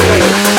Show.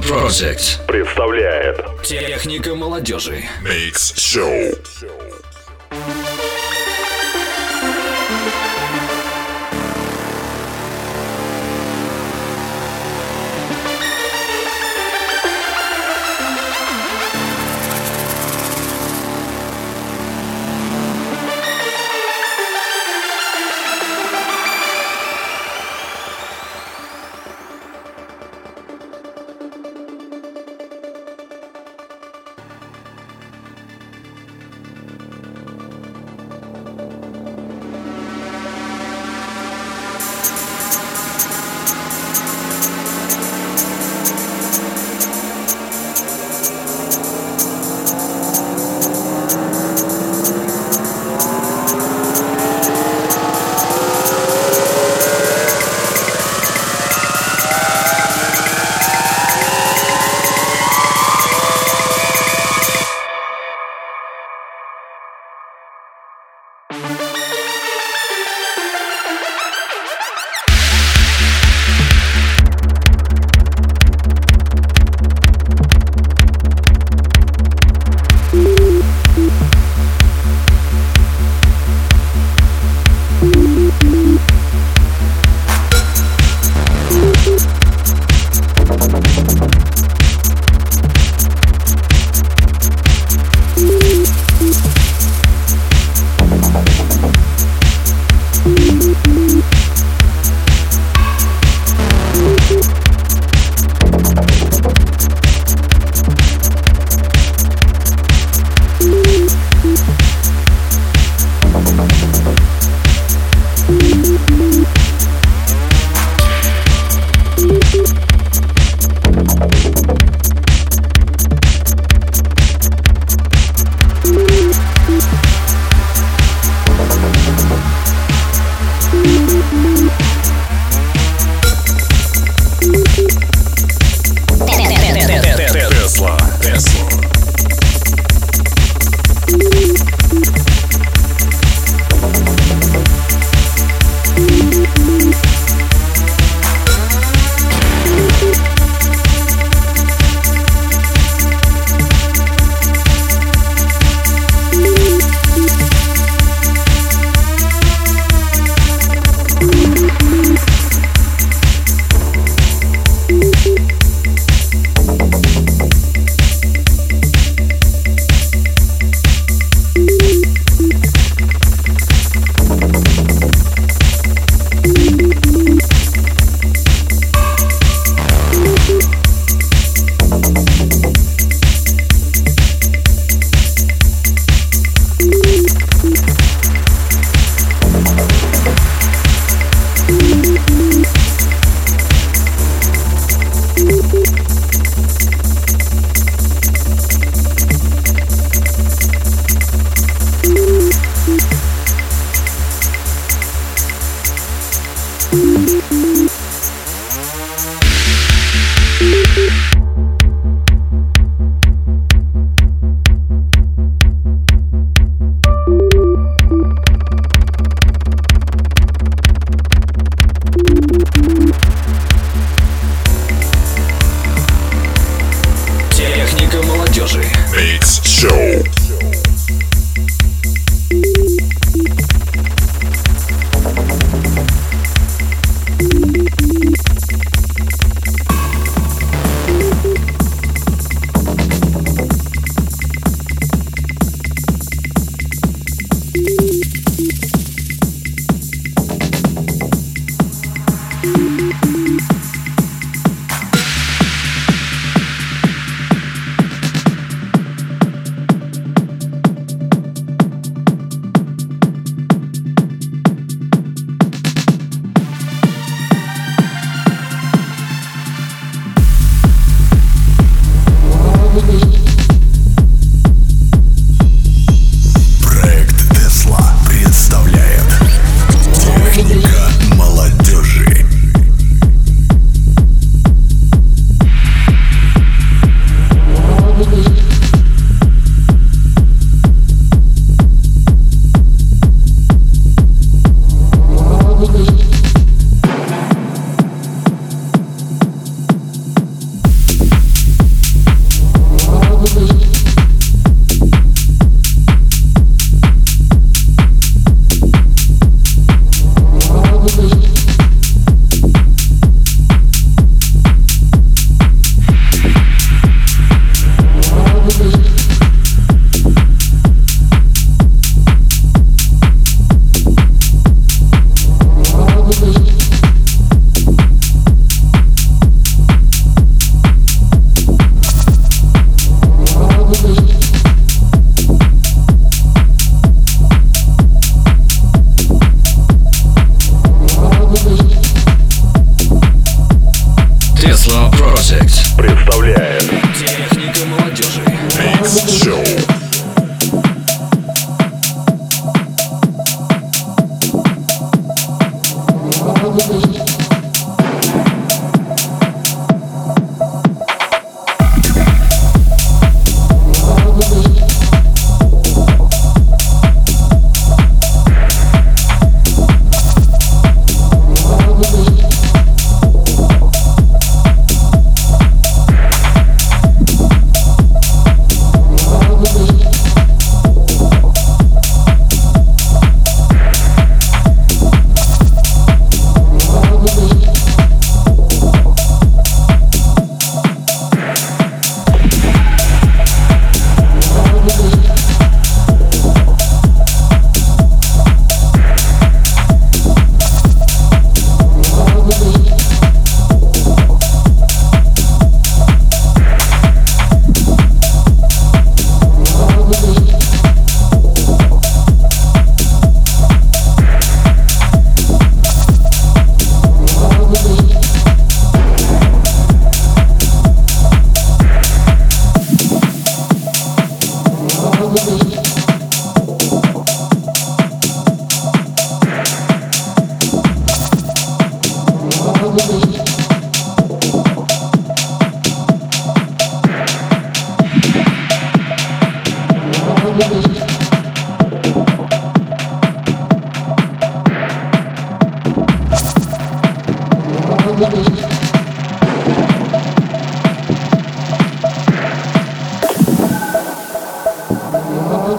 Techno Project. Представляет. Техника молодежи. Микс show.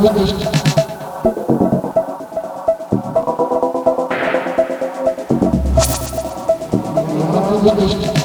Thank you.